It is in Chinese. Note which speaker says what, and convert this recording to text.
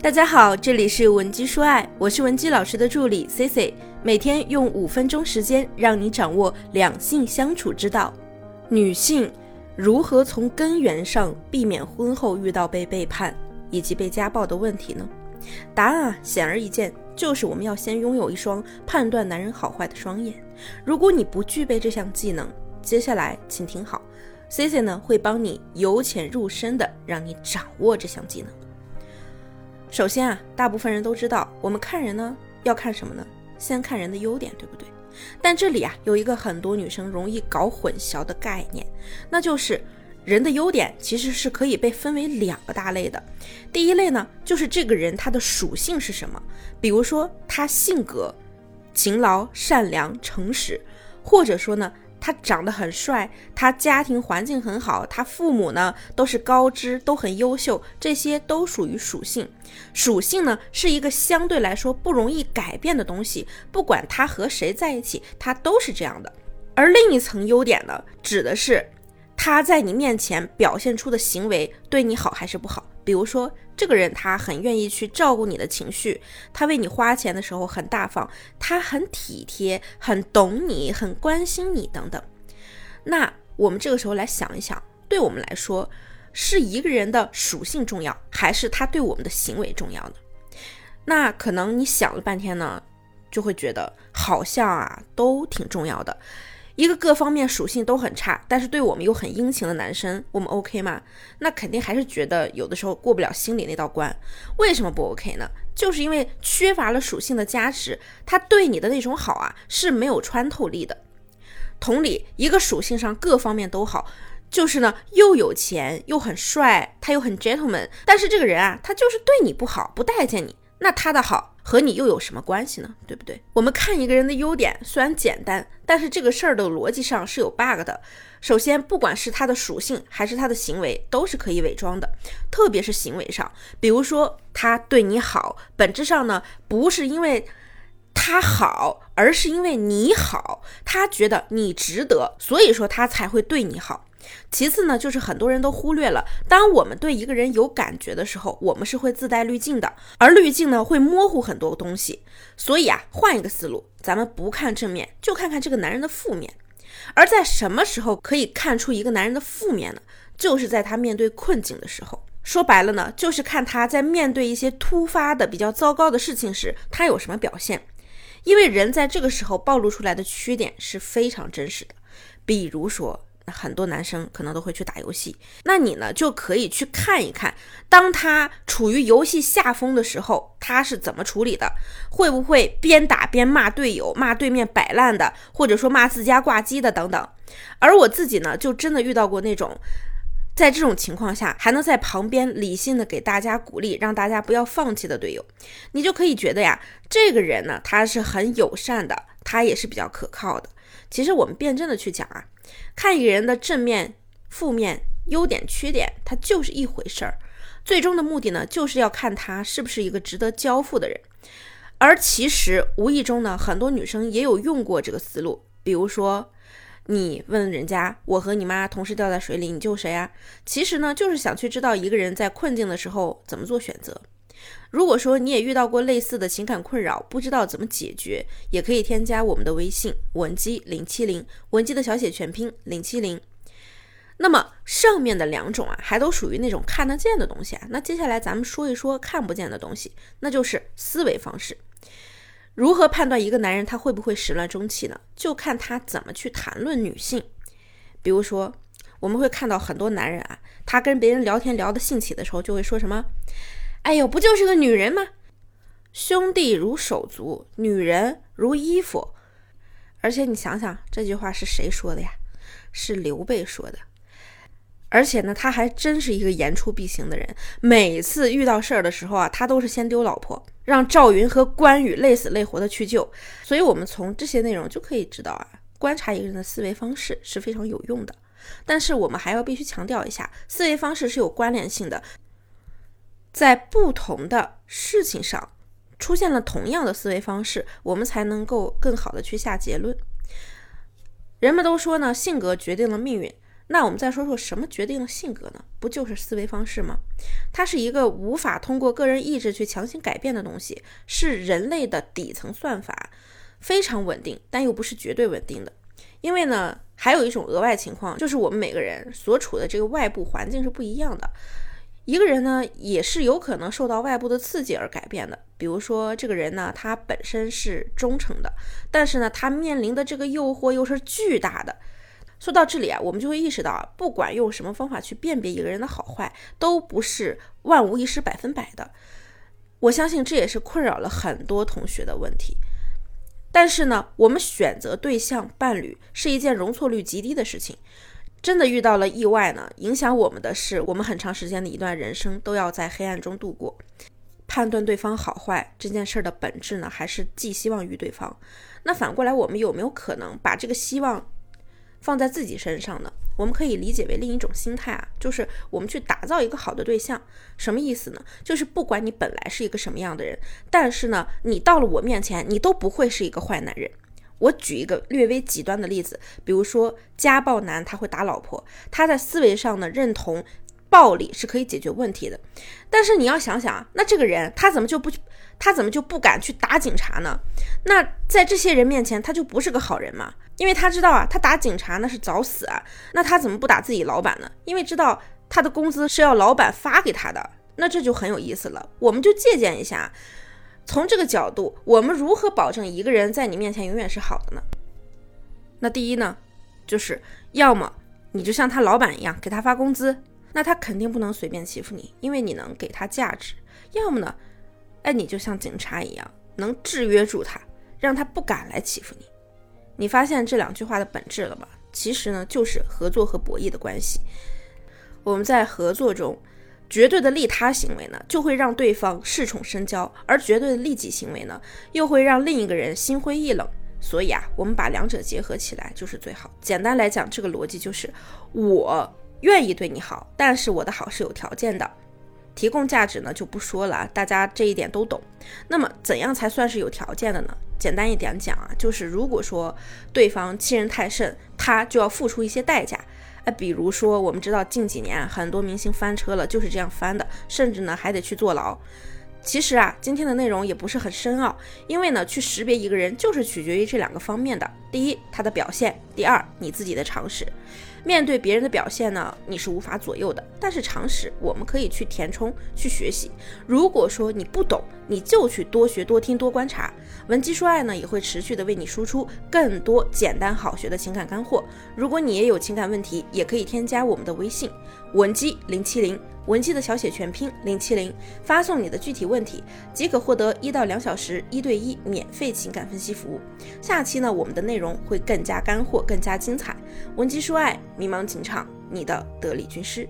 Speaker 1: 大家好，这里是文姬说爱，我是文姬老师的助理 C C，每天用五分钟时间让你掌握两性相处之道。女性如何从根源上避免婚后遇到被背叛以及被家暴的问题呢？答案啊，显而易见，就是我们要先拥有一双判断男人好坏的双眼。如果你不具备这项技能，接下来请听好，C C 呢会帮你由浅入深的让你掌握这项技能。首先啊，大部分人都知道，我们看人呢要看什么呢？先看人的优点，对不对？但这里啊有一个很多女生容易搞混淆的概念，那就是人的优点其实是可以被分为两个大类的。第一类呢，就是这个人他的属性是什么，比如说他性格勤劳、善良、诚实，或者说呢。他长得很帅，他家庭环境很好，他父母呢都是高知，都很优秀，这些都属于属性。属性呢是一个相对来说不容易改变的东西，不管他和谁在一起，他都是这样的。而另一层优点呢，指的是他在你面前表现出的行为对你好还是不好。比如说，这个人他很愿意去照顾你的情绪，他为你花钱的时候很大方，他很体贴，很懂你，很关心你等等。那我们这个时候来想一想，对我们来说，是一个人的属性重要，还是他对我们的行为重要呢？那可能你想了半天呢，就会觉得好像啊都挺重要的。一个各方面属性都很差，但是对我们又很殷勤的男生，我们 OK 吗？那肯定还是觉得有的时候过不了心里那道关。为什么不 OK 呢？就是因为缺乏了属性的加持，他对你的那种好啊是没有穿透力的。同理，一个属性上各方面都好，就是呢又有钱又很帅，他又很 gentleman，但是这个人啊他就是对你不好，不待见你，那他的好。和你又有什么关系呢？对不对？我们看一个人的优点虽然简单，但是这个事儿的逻辑上是有 bug 的。首先，不管是他的属性还是他的行为，都是可以伪装的，特别是行为上。比如说，他对你好，本质上呢不是因为他好，而是因为你好，他觉得你值得，所以说他才会对你好。其次呢，就是很多人都忽略了，当我们对一个人有感觉的时候，我们是会自带滤镜的，而滤镜呢会模糊很多东西。所以啊，换一个思路，咱们不看正面，就看看这个男人的负面。而在什么时候可以看出一个男人的负面呢？就是在他面对困境的时候。说白了呢，就是看他在面对一些突发的比较糟糕的事情时，他有什么表现。因为人在这个时候暴露出来的缺点是非常真实的，比如说。很多男生可能都会去打游戏，那你呢就可以去看一看，当他处于游戏下风的时候，他是怎么处理的？会不会边打边骂队友、骂对面摆烂的，或者说骂自家挂机的等等？而我自己呢，就真的遇到过那种，在这种情况下还能在旁边理性的给大家鼓励，让大家不要放弃的队友，你就可以觉得呀，这个人呢，他是很友善的，他也是比较可靠的。其实我们辩证的去讲啊。看一个人的正面、负面、优点、缺点，它就是一回事儿。最终的目的呢，就是要看他是不是一个值得交付的人。而其实无意中呢，很多女生也有用过这个思路。比如说，你问人家：“我和你妈同时掉在水里，你救谁啊？”其实呢，就是想去知道一个人在困境的时候怎么做选择。如果说你也遇到过类似的情感困扰，不知道怎么解决，也可以添加我们的微信文姬零七零，文姬的小写全拼零七零。那么上面的两种啊，还都属于那种看得见的东西啊。那接下来咱们说一说看不见的东西，那就是思维方式。如何判断一个男人他会不会始乱终弃呢？就看他怎么去谈论女性。比如说，我们会看到很多男人啊，他跟别人聊天聊得兴起的时候，就会说什么。哎呦，不就是个女人吗？兄弟如手足，女人如衣服。而且你想想，这句话是谁说的呀？是刘备说的。而且呢，他还真是一个言出必行的人。每次遇到事儿的时候啊，他都是先丢老婆，让赵云和关羽累死累活的去救。所以，我们从这些内容就可以知道啊，观察一个人的思维方式是非常有用的。但是，我们还要必须强调一下，思维方式是有关联性的。在不同的事情上出现了同样的思维方式，我们才能够更好的去下结论。人们都说呢，性格决定了命运。那我们再说说什么决定了性格呢？不就是思维方式吗？它是一个无法通过个人意志去强行改变的东西，是人类的底层算法，非常稳定，但又不是绝对稳定的。因为呢，还有一种额外情况，就是我们每个人所处的这个外部环境是不一样的。一个人呢，也是有可能受到外部的刺激而改变的。比如说，这个人呢，他本身是忠诚的，但是呢，他面临的这个诱惑又是巨大的。说到这里啊，我们就会意识到啊，不管用什么方法去辨别一个人的好坏，都不是万无一失、百分百的。我相信这也是困扰了很多同学的问题。但是呢，我们选择对象伴侣是一件容错率极低的事情。真的遇到了意外呢，影响我们的是，我们很长时间的一段人生都要在黑暗中度过。判断对方好坏这件事儿的本质呢，还是寄希望于对方。那反过来，我们有没有可能把这个希望放在自己身上呢？我们可以理解为另一种心态啊，就是我们去打造一个好的对象。什么意思呢？就是不管你本来是一个什么样的人，但是呢，你到了我面前，你都不会是一个坏男人。我举一个略微极端的例子，比如说家暴男他会打老婆，他在思维上呢认同暴力是可以解决问题的，但是你要想想啊，那这个人他怎么就不他怎么就不敢去打警察呢？那在这些人面前他就不是个好人嘛？因为他知道啊，他打警察那是找死啊，那他怎么不打自己老板呢？因为知道他的工资是要老板发给他的，那这就很有意思了，我们就借鉴一下。从这个角度，我们如何保证一个人在你面前永远是好的呢？那第一呢，就是要么你就像他老板一样给他发工资，那他肯定不能随便欺负你，因为你能给他价值；要么呢，哎，你就像警察一样，能制约住他，让他不敢来欺负你。你发现这两句话的本质了吗？其实呢，就是合作和博弈的关系。我们在合作中。绝对的利他行为呢，就会让对方恃宠生骄；而绝对的利己行为呢，又会让另一个人心灰意冷。所以啊，我们把两者结合起来就是最好。简单来讲，这个逻辑就是：我愿意对你好，但是我的好是有条件的。提供价值呢就不说了，大家这一点都懂。那么，怎样才算是有条件的呢？简单一点讲啊，就是如果说对方欺人太甚，他就要付出一些代价。哎，比如说，我们知道近几年很多明星翻车了，就是这样翻的，甚至呢还得去坐牢。其实啊，今天的内容也不是很深奥，因为呢，去识别一个人就是取决于这两个方面的：第一，他的表现；第二，你自己的常识。面对别人的表现呢，你是无法左右的，但是常识我们可以去填充、去学习。如果说你不懂，你就去多学、多听、多观察。文姬说爱呢，也会持续的为你输出更多简单好学的情感干货。如果你也有情感问题，也可以添加我们的微信文姬零七零。文姬的小写全拼零七零，发送你的具体问题，即可获得一到两小时一对一免费情感分析服务。下期呢，我们的内容会更加干货，更加精彩。文姬说爱，迷茫情场，你的得力军师。